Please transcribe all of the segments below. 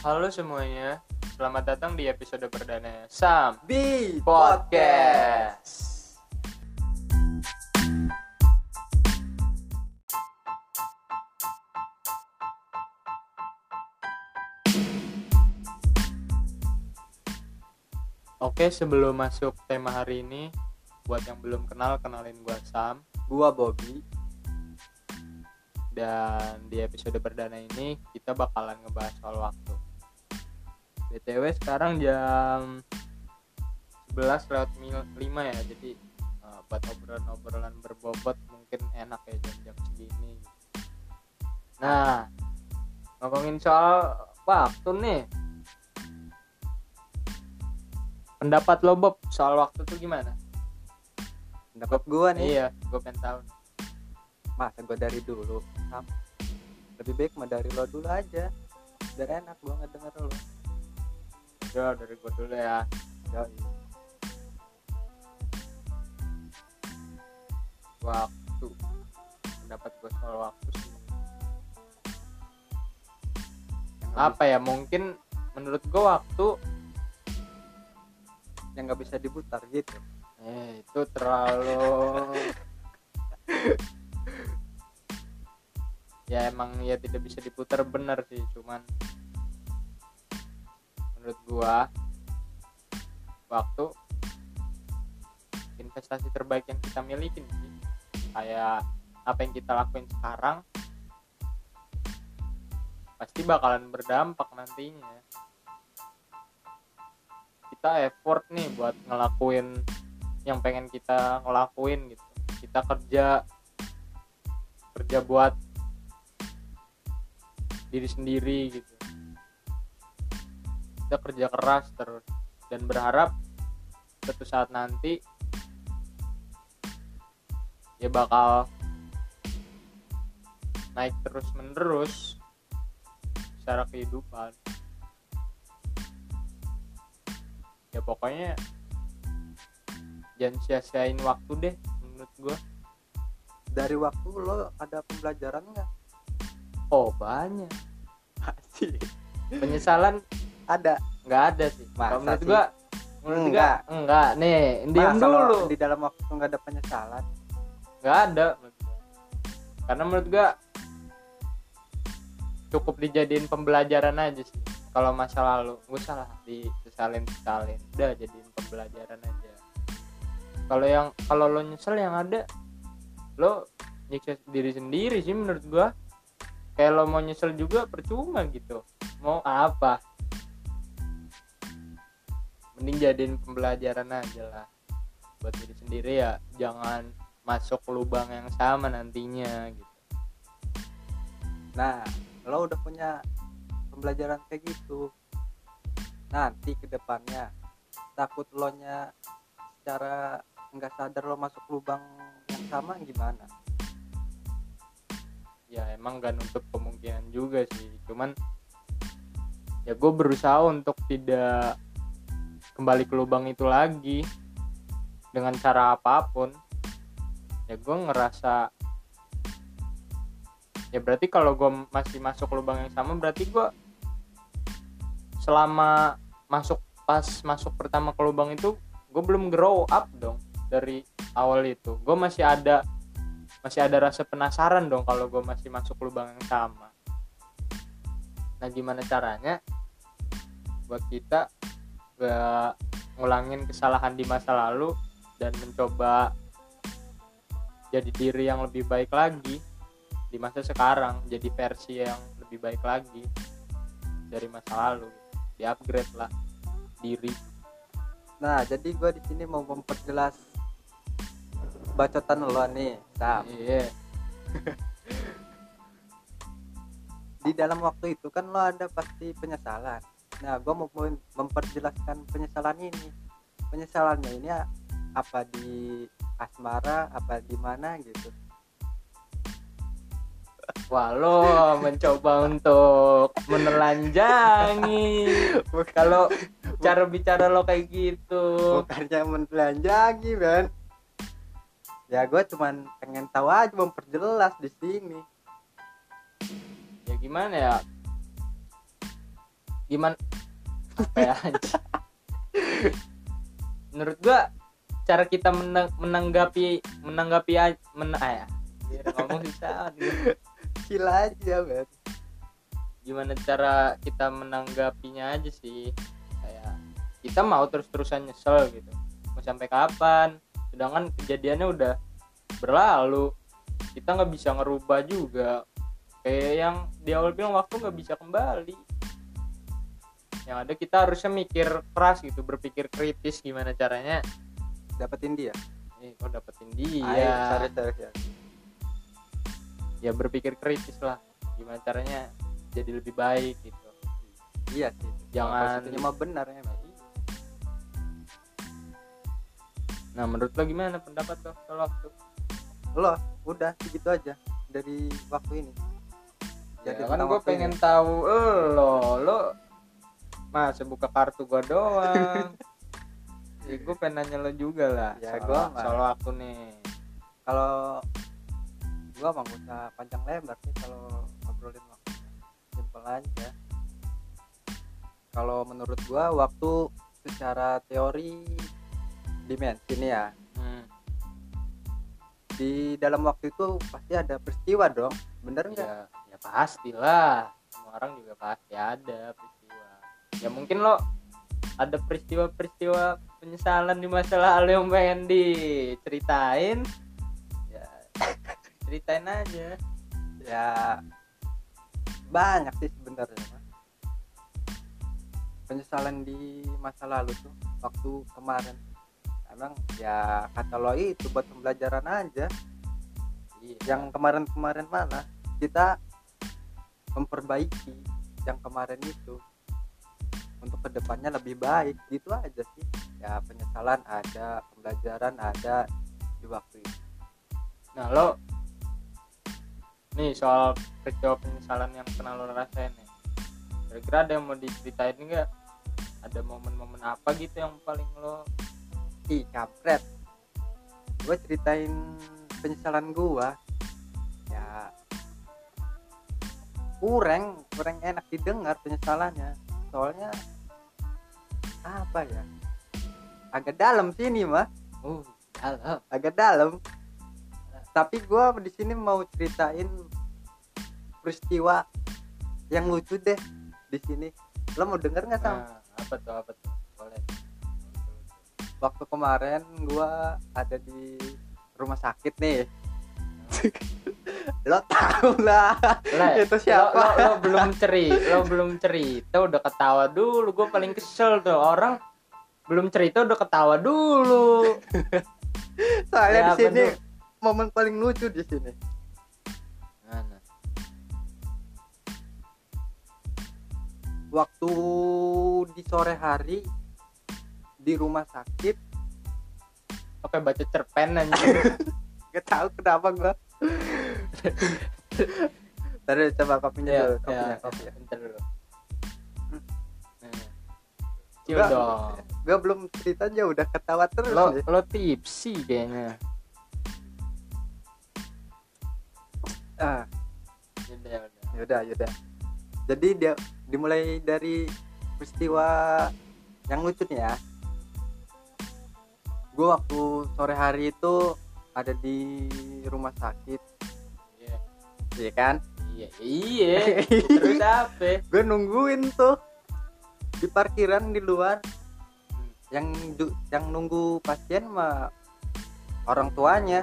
Halo semuanya, selamat datang di episode perdana Sam Bi Podcast. Oke, sebelum masuk tema hari ini, buat yang belum kenal, kenalin gua Sam. Gua Bobby. Dan di episode perdana ini kita bakalan ngebahas soal waktu. BTW sekarang jam 11 lewat 5 ya, jadi uh, buat obrolan-obrolan berbobot mungkin enak ya jam-jam segini. Nah, ngomongin soal waktu nih. Pendapat lo Bob soal waktu tuh gimana? Pendapat gua nih, Iya, gue pengen tahu. masa gua dari dulu. Lebih baik mah dari lo dulu aja. Biar enak gua ngedenger lo. Ya dari gue dulu ya. Yoi. waktu pendapat gue soal waktu sih apa ya mungkin menurut gue waktu Yang nggak bisa diputar gitu. eh itu terlalu ya emang ya tidak bisa diputar benar sih cuman menurut gua waktu investasi terbaik yang kita miliki kayak apa yang kita lakuin sekarang pasti bakalan berdampak nantinya. Kita effort nih buat ngelakuin yang pengen kita ngelakuin gitu. Kita kerja kerja buat diri sendiri gitu kita kerja keras terus dan berharap suatu saat nanti ya bakal naik terus menerus secara kehidupan ya pokoknya jangan sia-siain waktu deh menurut gua Dari waktu lo ada pembelajaran nggak? oh banyak Pasti. penyesalan Ada. nggak ada sih. Masa Kalau menurut sih? gua menurut gua Enggak. enggak. Nih diam dulu. Di dalam waktu nggak ada penyesalan. nggak ada. Karena menurut gua cukup dijadiin pembelajaran aja sih. Kalau masa lalu gue salah disesalin sesalin. Udah jadiin pembelajaran aja. Kalau yang kalau lo nyesel yang ada lo nyiksa diri sendiri sih menurut gua. Kayak lo mau nyesel juga percuma gitu. Mau apa mending jadiin pembelajaran aja lah buat diri sendiri ya jangan masuk lubang yang sama nantinya gitu Nah, lo udah punya pembelajaran kayak gitu. Nanti ke depannya takut lo nya secara nggak sadar lo masuk lubang yang sama gimana? ya emang gak nutup kemungkinan juga sih cuman ya gue berusaha untuk tidak kembali ke lubang itu lagi. Dengan cara apa pun. Ya gue ngerasa ya berarti kalau gue masih masuk lubang yang sama berarti gue selama masuk pas masuk pertama ke lubang itu gue belum grow up dong dari awal itu. Gue masih ada masih ada rasa penasaran dong kalau gue masih masuk lubang yang sama. Nah gimana caranya? Buat kita gak ngulangin kesalahan di masa lalu dan mencoba jadi diri yang lebih baik lagi di masa sekarang jadi versi yang lebih baik lagi dari masa lalu di upgrade lah diri Nah, jadi gue di sini mau memperjelas bacotan lo nih, Sam. iya Di dalam waktu itu kan lo ada pasti penyesalan. Nah, gue mau mem- memperjelaskan penyesalan ini. Penyesalannya ini apa di asmara, apa di mana gitu. Wah lo mencoba untuk menelanjangi. Kalau cara bicara lo kayak gitu. Bukannya menbelanjangi men ya gue cuman pengen tahu aja memperjelas di sini. Ya gimana ya gimana? Apa ya menurut gua cara kita menang- menanggapi menanggapi men ah, ya. Ngomong bisa Sila aja men gimana cara kita menanggapinya aja sih? Kayak kita mau terus-terusan nyesel gitu. Mau sampai kapan? Sedangkan kejadiannya udah berlalu. Kita nggak bisa ngerubah juga. Kayak yang di awal bilang waktu nggak bisa kembali yang ada kita harusnya mikir keras gitu berpikir kritis gimana caranya dapetin dia. Eh kok dapetin Ayo, dia. Sorry, sorry, sorry. ya. Berpikir kritis lah. Gimana caranya jadi lebih baik gitu. Iya sih. Jangan- Kalau mah benar ya nah menurut lo gimana pendapat lo soal waktu? Lo udah segitu aja dari waktu ini. Ya Jadi kan tentang gue pengen tahu lo. Lo masa buka kartu gua doang. Ya gue pengen nanya lo juga lah. Ya, soal, soal waktu nih. Kalau gua mah nggak usah panjang lebar sih kalau ngobrolin waktu. Simpel aja. Kalau menurut gua waktu secara teori dimensi nih ya. Hmm, di dalam waktu itu pasti ada peristiwa dong. Bener nggak? Ya ya pastilah. Semua orang juga pasti ada peristiwa ya mungkin lo ada peristiwa-peristiwa penyesalan di masa lalu yang pengen diceritain. Ya ceritain aja. Ya banyak sih sebenarnya. Penyesalan di masa lalu tuh waktu kemarin. Emang ya kata lo itu buat pembelajaran aja. Yang kemarin-kemarin mana? Kita memperbaiki yang kemarin itu untuk ke depannya lebih baik. Gitu aja sih. Ya penyesalan ada pembelajaran ada di waktu itu. Nah lo nih soal peristiwa penyesalan yang pernah lo rasain nih. Kira-kira ada yang mau diceritain nggak? Ada momen-momen apa gitu yang paling lo ih kampret. Gue ceritain penyesalan gua. Ya kurang kurang enak didengar penyesalannya soalnya apa ya? Agak dalam sini mah uh dalam. Agak dalam. Tapi gua di sini mau ceritain peristiwa yang lucu deh di sini. Lo mau denger nggak sam? Nah, apa tuh apa tuh? Boleh. Waktu kemarin gua ada di rumah sakit nih lo tau lah. Le, Itu siapa? lo, lo, lo belum cerita lo belum cerita udah ketawa dulu. Gue paling kesel tuh orang belum cerita udah ketawa dulu. Soalnya Ya, di sini bener. momen paling lucu di sini. Mana? waktu di sore hari di rumah sakit. Oke baca cerpen aja gak tahu kenapa gua Tadi coba kopinya ya, dulu, ya, kopinya, kopinya. bentar dulu Hmm. Chill Enggak. dong Gua belum cerita aja udah ketawa terus lo nih. lo tipsi kayaknya Ah, Yaudah, yaudah. yaudah, yaudah. Jadi dia dimulai dari peristiwa yang lucu nih ya. Gue waktu sore hari itu ada di rumah sakit, Iya, ya kan? iya, iya. Terus apa? Gue nungguin tuh di parkiran di luar. Yang yang nunggu pasien mah orang tuanya.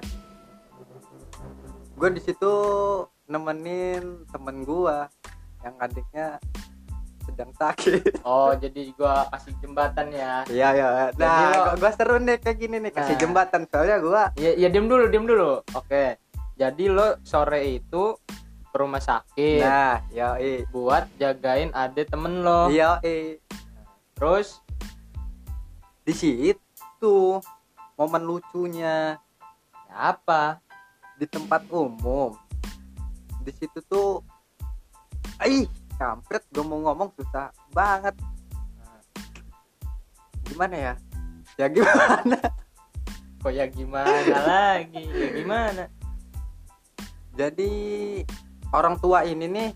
Gue di situ nemenin temen gua yang adiknya sedang sakit. Oh, jadi gua kasih jembatan ya. Iya ya. Jadi Nah, lo- gua, gua seru nih kayak gini nih kasih Nah. jembatan soalnya gua Ya, ya diem dulu, diem dulu. Oke. Jadi lo sore itu ke rumah sakit nah, ya buat jagain ade temen lo. Eh. Terus Di situ momen lucunya ya apa? di tempat umum. Di situ tuh ih, kampret gua mau ngomong susah banget. Gimana ya? Ya gimana? kok ya gimana lagi? Ya gimana? Jadi orang tua ini nih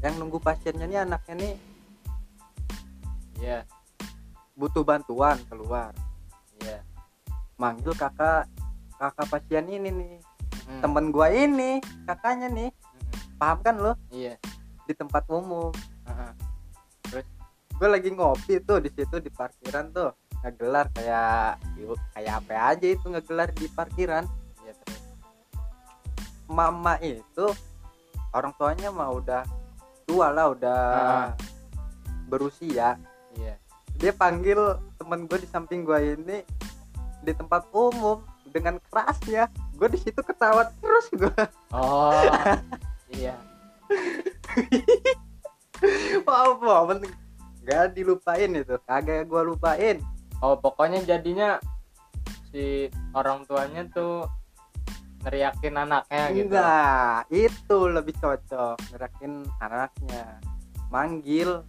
yang nunggu pasiennya nih anaknya nih iya. butuh bantuan keluar. Iya. Manggil kakak kakak pasien ini nih. Mm. temen gua ini kakaknya nih. Mm-mm. paham kan lo iya. Di tempat umum. Heeh. gue lagi ngopi tuh di situ di parkiran tuh. Ngegelar kayak yuk, kayak apa aja itu ngegelar di parkiran. Iya terus mama itu orang tuanya mah udah tua lah udah Ah. berusia. Iya. Dia panggil temen gue di samping gue ini di tempat umum dengan kerasnya gue di situ ketawa terus gue oh iya. Wow momen gak dilupain itu kagak gue lupain. Oh pokoknya jadinya si orang tuanya tuh neriakin anaknya gitu. Enggak itu lebih cocok ngerakin anaknya. Manggil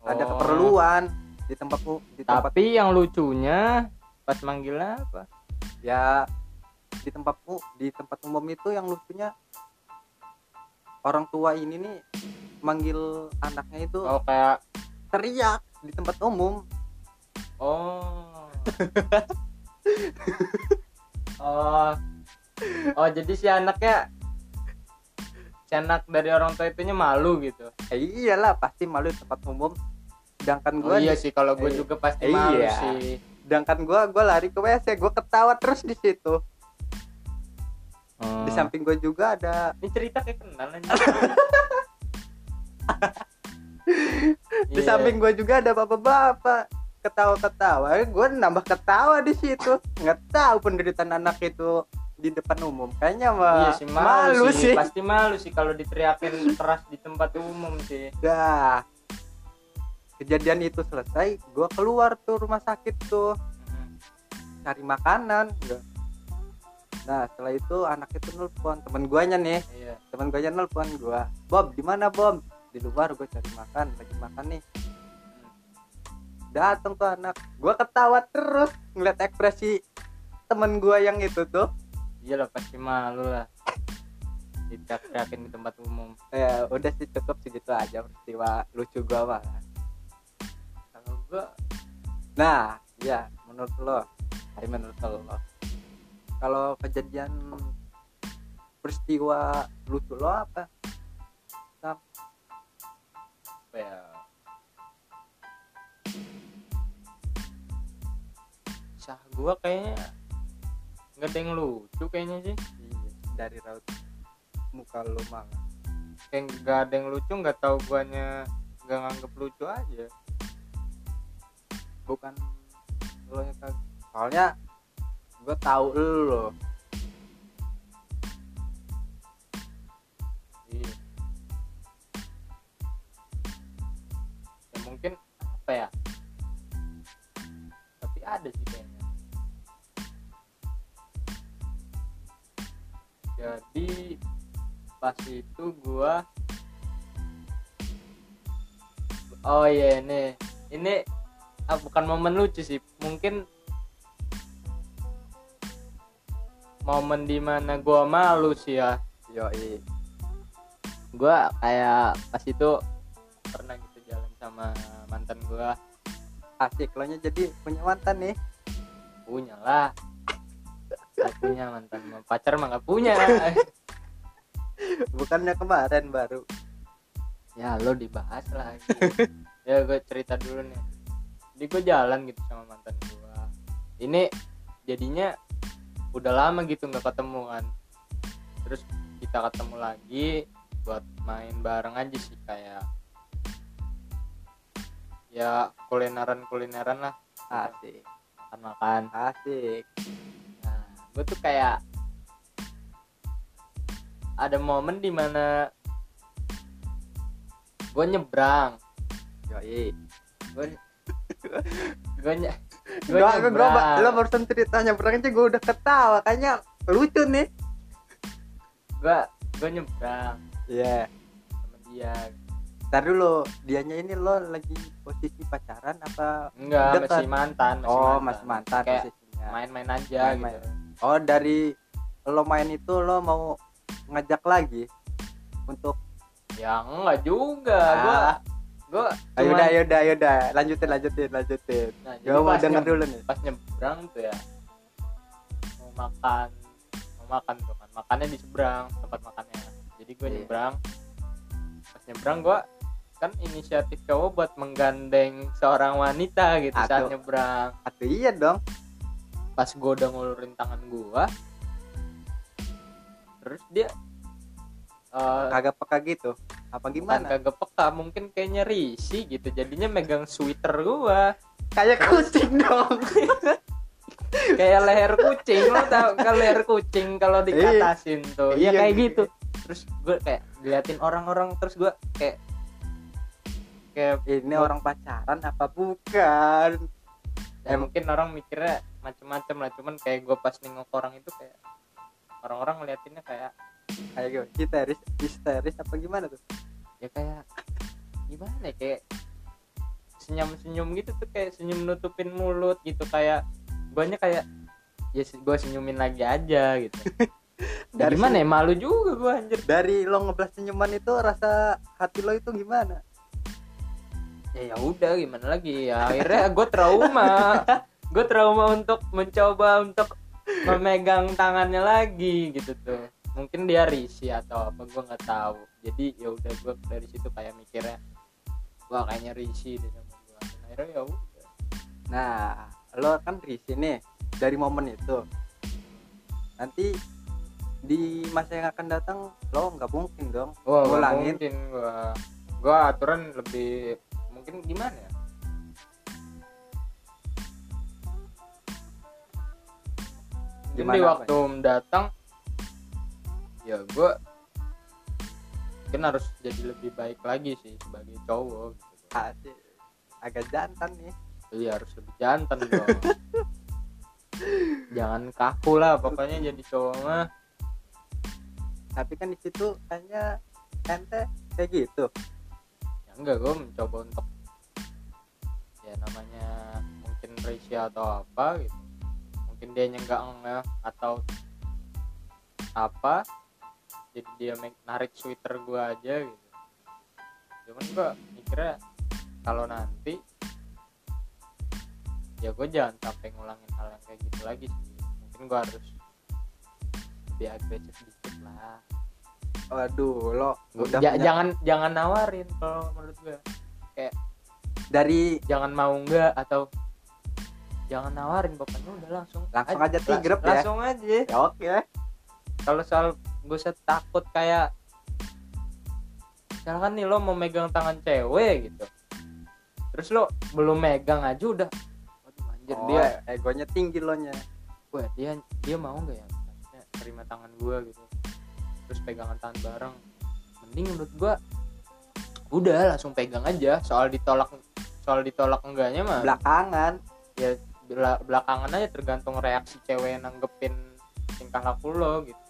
ada Oh. keperluan di tempat u- di tempat tapi yang lucunya pas manggilnya apa? Ya di tempat u- di tempat umum itu yang lucunya orang tua ini nih manggil anaknya itu oh kayak teriak di tempat umum. Oh. Oh oh jadi si anaknya si anak dari orang tua itunya malu gitu? Eh, iyalah pasti malu di tempat umum. Sedangkan oh, gue iya sih kalau gue eh, juga pasti eh, malu iya. sih. Sedangkan gue gue lari ke wc gue ketawa terus di situ. Hmm. di samping gue juga ada. Ini cerita kayak kenal aja di Iya. samping gue juga ada bapak-bapak. Ketawa-ketawa. Gue nambah ketawa di situ. Nggak tahu penderitaan anak itu di depan umum kayaknya mah iya sih malu, sih. pasti malu sih kalau diteriakin keras di tempat umum sih Dah. Kejadian itu selesai, gua keluar tuh rumah sakit tuh Hmm. cari makanan. Nah setelah itu anak itu nelpon temen guanya nih, iya temen guanya nelpon gua. Bob di mana Bob? Di luar gue cari makan, lagi makan nih. Datang tuh anak, gua ketawa terus ngeliat ekspresi temen gua yang itu tuh. Iya lah pasti malu lah. Diteriakin di tempat umum. Ya udah sih cukup segitu aja peristiwa lucu gua mah. kalau gue Nah, ya menurut lo, hari menurut lo, kalau kejadian peristiwa lucu lo apa? apa ya? Sah gua kayaknya nggak ada yang lucu kayaknya sih Iya, dari raut muka lo malah. kayak nggak ada yang lucu nggak tahu guanya nggak nganggep lucu aja Bukan lo yang kag- Soalnya gue tahu lo. Pas itu gua oh iya ini. Ini ah, bukan momen lucu sih. Mungkin momen di mana gua malu sih ya. Yoi. gua kayak pas itu pernah gitu jalan sama mantan gua. Asik lo nya jadi punya mantan nih. punya lah. Punya mantan pacar mah gak punya Bukannya kemarin baru. ya lo dibahas lagi ya gue cerita dulu nih jadi gue jalan gitu sama mantan gue ini jadinya udah lama gitu nggak ketemu kan terus kita ketemu lagi buat main bareng aja sih kayak ya kulineran kulineran lah Asik. makan makan Asik. nah gue tuh kayak ada momen di mana gue nyebrang Yoi. gue gue nye gue nyebrang lo barusan ceritanya berang aja gue udah ketawa kayaknya lucu nih. gue gue nyebrang Iya. sama dia Ntar dulu, dianya ini lo lagi posisi pacaran apa? enggak masih mantan masih oh, mantan. masih mantan kayak posisinya. main-main aja Main-main. gitu Oh, dari lo main itu lo mau ngajak lagi untuk ya enggak juga. Ah, gue gue ayo udah ayo udah ayo udah lanjutin lanjutin lanjutin. Nah, gue mau pas denger dulu nih. pas nyebrang tuh ya mau makan mau makan tuh kan. Makannya di seberang tempat makannya. Jadi gue Iya. nyebrang. Pas nyebrang gue kan inisiatif cowok buat menggandeng seorang wanita gitu saat Aduh. nyebrang. Aduh iya dong. Pas gue udah ngulurin tangan gue terus dia eh, kagak peka gitu? Apa gimana? kagak peka mungkin kayaknya risih gitu. Jadinya megang sweater gua. Kayak kucing dong. Kayak leher kucing lo tau kan leher kucing kalau dikatasin tuh? Iya, iya kayak gitu. gitu terus gue kayak diliatin orang-orang terus gue kayak kayak ini orang pacaran apa bukan? Ya mungkin orang mikirnya macem-macem lah. Cuman kayak gue pas nengok orang itu kayak orang-orang ngeliatinnya kayak kayak gitu histeris histeris apa gimana tuh? ya kayak gimana ya? Kayak senyum-senyum gitu tuh kayak senyum nutupin mulut gitu. Kayak guanya kayak ya gue senyumin lagi aja gitu. Dari dari mana ya? Malu juga gue anjir. Dari lo ngeblas senyuman itu rasa hati lo itu gimana? Ya ya udah gimana lagi? Ya akhirnya gue trauma. Gue trauma untuk mencoba untuk memegang tangannya lagi gitu tuh. Mungkin dia risih atau apa gue nggak tahu. Jadi ya udah gue dari situ kayak mikirnya wah kayaknya risih deh sama gue akhirnya ya udah. Nah lo kan di sini dari momen itu. Nanti di masa yang akan datang lo nggak mungkin dong Wah, nggak ngulangin. mungkin gua. Gua aturan lebih mungkin gimana ya? Gimana di apa waktu mendatang ya gua mungkin harus jadi lebih baik lagi sih sebagai cowok gitu. Asik. agak jantan nih Iya harus lebih jantan dong. Jangan kaku lah pokoknya jadi cowok mah. tapi kan di situ kayaknya ente kayak gitu ya enggak gue mencoba untuk ya namanya mungkin ratio atau apa gitu mungkin dia enggak enggak atau apa jadi dia narik sweater gue aja gitu. Cuman gue mikirnya kalau nanti ya gue jangan sampai ngulangin hal yang kayak gitu lagi sih. Mungkin gue harus lebih agresif dikit lah. Waduh lo udah Ja- punya- jangan jangan nawarin kalau menurut gue dari jangan mau enggak atau jangan nawarin pokoknya udah langsung Langsung aja Lang- tigrep ya? langsung aja. Ya oke. Kalau soal gue usah takut kayak misalkan nih lo mau megang tangan cewek gitu. Terus lo belum megang aja udah. Waduh anjir oh, dia. egonya tinggi lo nya. Wah dia dia mau nggak ya? Maksudnya terima tangan gue gitu. Terus pegangan tangan bareng. Mending menurut gue udah langsung pegang aja. Soal ditolak soal ditolak enggaknya mah. Belakangan. Ya belakangan aja tergantung reaksi cewek yang nanggepin tingkah laku lo gitu.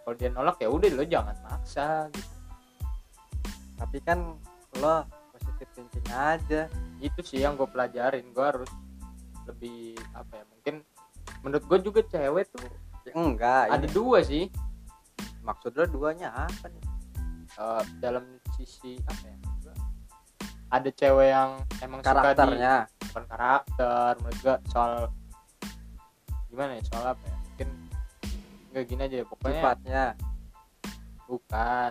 Kalau dia nolak ya udah lo jangan maksa gitu. Tapi kan lo positif thinking aja. Itu sih yang gue pelajarin gue harus lebih apa ya mungkin menurut gue juga cewek tuh Ya, enggak ada ini dua sih. Maksud lo duanya apa nih? Eh, dalam sisi apa ya ada cewek yang emang suka di bukan karakter menurut gua soal gimana ya soal apa ya mungkin nggak gini aja ya pokoknya sifatnya. Bukan.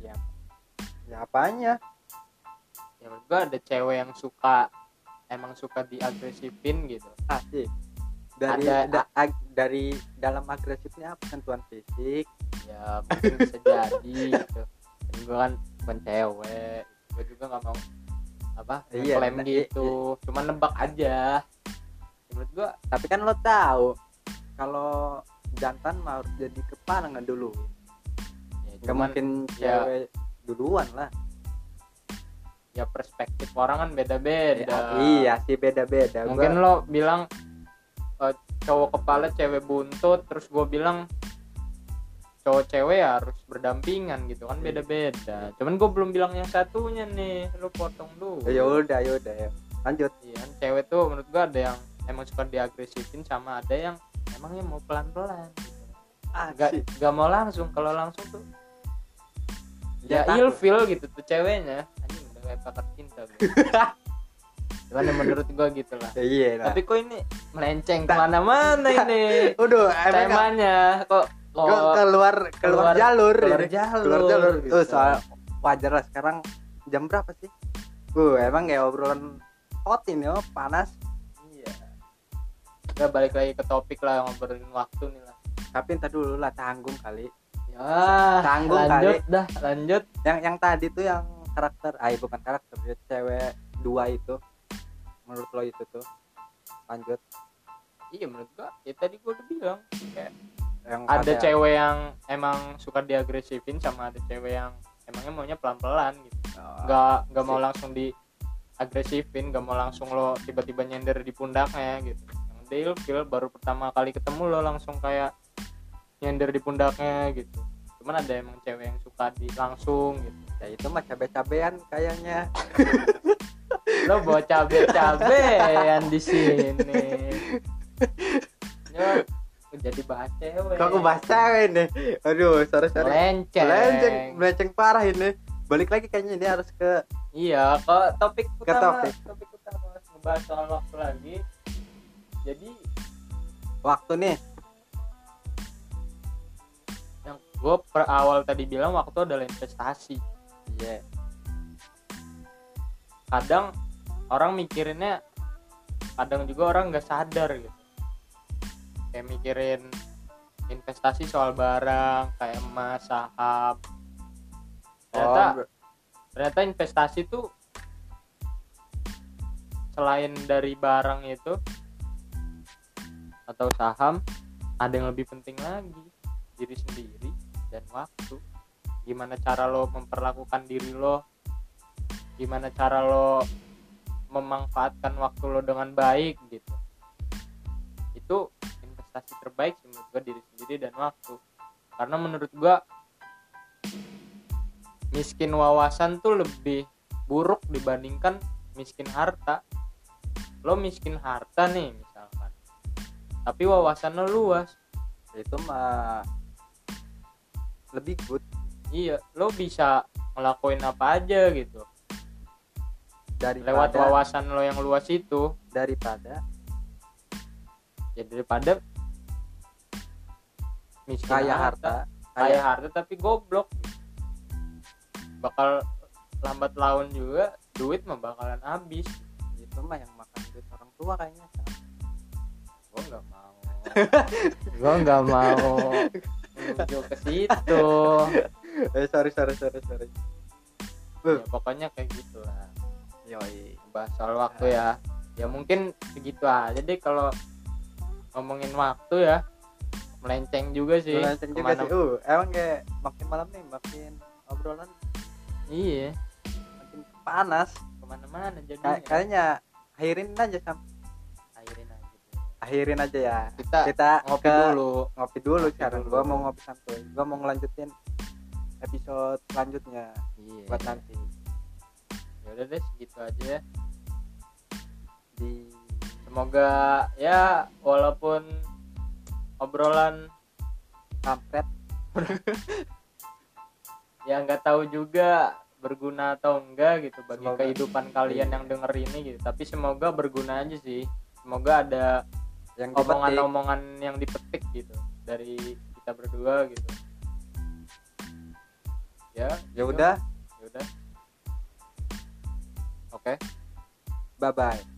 Ya. Apanya? Ya menurut gua ada cewek yang suka emang suka diagresifin gitu. Asik dari Ada- da- ag- dari dalam agresifnya apa? Sentuhan fisik. Ya mungkin bisa jadi gitu. Dan gua kan bukan cewek gua juga nggak mau apa Iya, klaim nah, gitu. cuma nebak aja. Menurut gua tapi kan lo tahu kalau jantan harus jadi kepala nggak dulu ya, nggak mungkin ya- cewek duluan lah. Ya perspektif orang kan beda-beda. Ya, iya sih beda beda mungkin lo bilang eh, cowok kepala cewek buntut terus gue bilang cowok cewek ya harus berdampingan gitu kan Iya. beda-beda cuman gue belum bilang yang satunya nih lo potong dulu ya udah ya udah ya lanjut iya kan cewek tuh menurut gue ada yang emang suka diagresifin sama ada yang emangnya mau pelan-pelan gitu. Gak, Asik. gak mau langsung kalau langsung tuh ya takut. ilfil gitu tuh ceweknya anjing udah kayak kakak cinta gua. cuman ya menurut gua gitu lah iya nah. tapi kok ini melenceng ke mana-mana ini Udah, temanya kok kok ke- keluar keluar jalur keluar ini. jalur, keluar jalur. Gitu. tuh soal wajar lah sekarang jam berapa sih? Uh emang ya obrolan hot ini oh panas. Iya. Udah balik lagi ke topik lah ngobrolin waktu nih lah. Tapi entar dulu lah tanggung kali. Ya Tanggung lanjut dah lanjut. Yang yang tadi tuh yang karakter ah bukan karakter ya, cewek dua itu. Menurut lo itu tuh. Lanjut. Iya menurut gua ya tadi gua udah bilang kayak yang ada cewek yang emang suka diagresifin sama ada cewek yang emangnya maunya pelan-pelan gitu. Oh, nggak nggak mau langsung di agresifin nggak mau langsung lo tiba-tiba nyender di pundaknya gitu. Yang deal feel baru pertama kali ketemu lo langsung kayak nyender di pundaknya gitu. Cuman ada emang cewek yang suka di langsung gitu. Ya itu mah cabe-cabean kayaknya. Lo bawa cabe-cabean di sini. Ya jadi bahas cewek. Kok aku bahas cewek nih aduh sorry sorry. Melenceng. Melenceng melenceng parah ini. Balik lagi kayaknya ini harus ke iya ke topik Ke utama. topik. topik utama ngebahas soal waktu lagi. Jadi waktu nih. yang gue per awal tadi bilang waktu adalah investasi. Iya. Kadang orang mikirinnya kadang juga orang nggak sadar gitu kayak mikirin investasi soal barang kayak emas saham. Ternyata Oh, ternyata investasi tuh selain dari barang itu atau saham ada yang lebih penting lagi diri sendiri dan waktu. Gimana cara lo memperlakukan diri lo? Gimana cara lo memanfaatkan waktu lo dengan baik gitu? Itu investasi terbaik sih menurut gue diri sendiri dan waktu. Karena menurut gue miskin wawasan tuh lebih buruk dibandingkan miskin harta. Lo miskin harta nih misalkan. Tapi wawasan lo luas. Itu mah lebih good. Iya lo bisa ngelakuin apa aja gitu. Daripada lewat wawasan lo yang luas itu. Daripada ya daripada miskin kaya harta. Kaya harta tapi goblok. Bakal lambat laun juga duit mah bakalan habis. Itu mah yang makan duit orang tua kayaknya. Gua nggak mau. Gua nggak mau. Menuju ke situ. Eh sorry sorry sorry sorry. Ya pokoknya kayak gitulah. Yoi bahas soal waktu ya. Ya mungkin segitu aja deh kalau ngomongin waktu ya melenceng juga sih melenceng juga sih. Uh emang kayak makin malam nih makin obrolan. Iya. Makin panas. Ke mana-mana Kay- jadinya kayaknya akhirin aja sam. Akhirin aja. Akhirin aja ya. Kita kita ngopi ke- dulu. ngopi dulu Ngopi sekarang dulu. gua mau ngopi santuy. Gua mau ngelanjutin episode selanjutnya. Iya. Buat nanti. Ya udah deh segitu aja ya. Di semoga ya walaupun obrolan kampret. Ya nggak tahu juga berguna atau enggak gitu bagi Semoga. kehidupan kalian yang denger ini gitu. Tapi semoga berguna aja sih. Semoga ada yang omongan-omongan yang dipetik gitu dari kita berdua gitu. Ya ya gitu. udah. Ya udah. Oke. Bye bye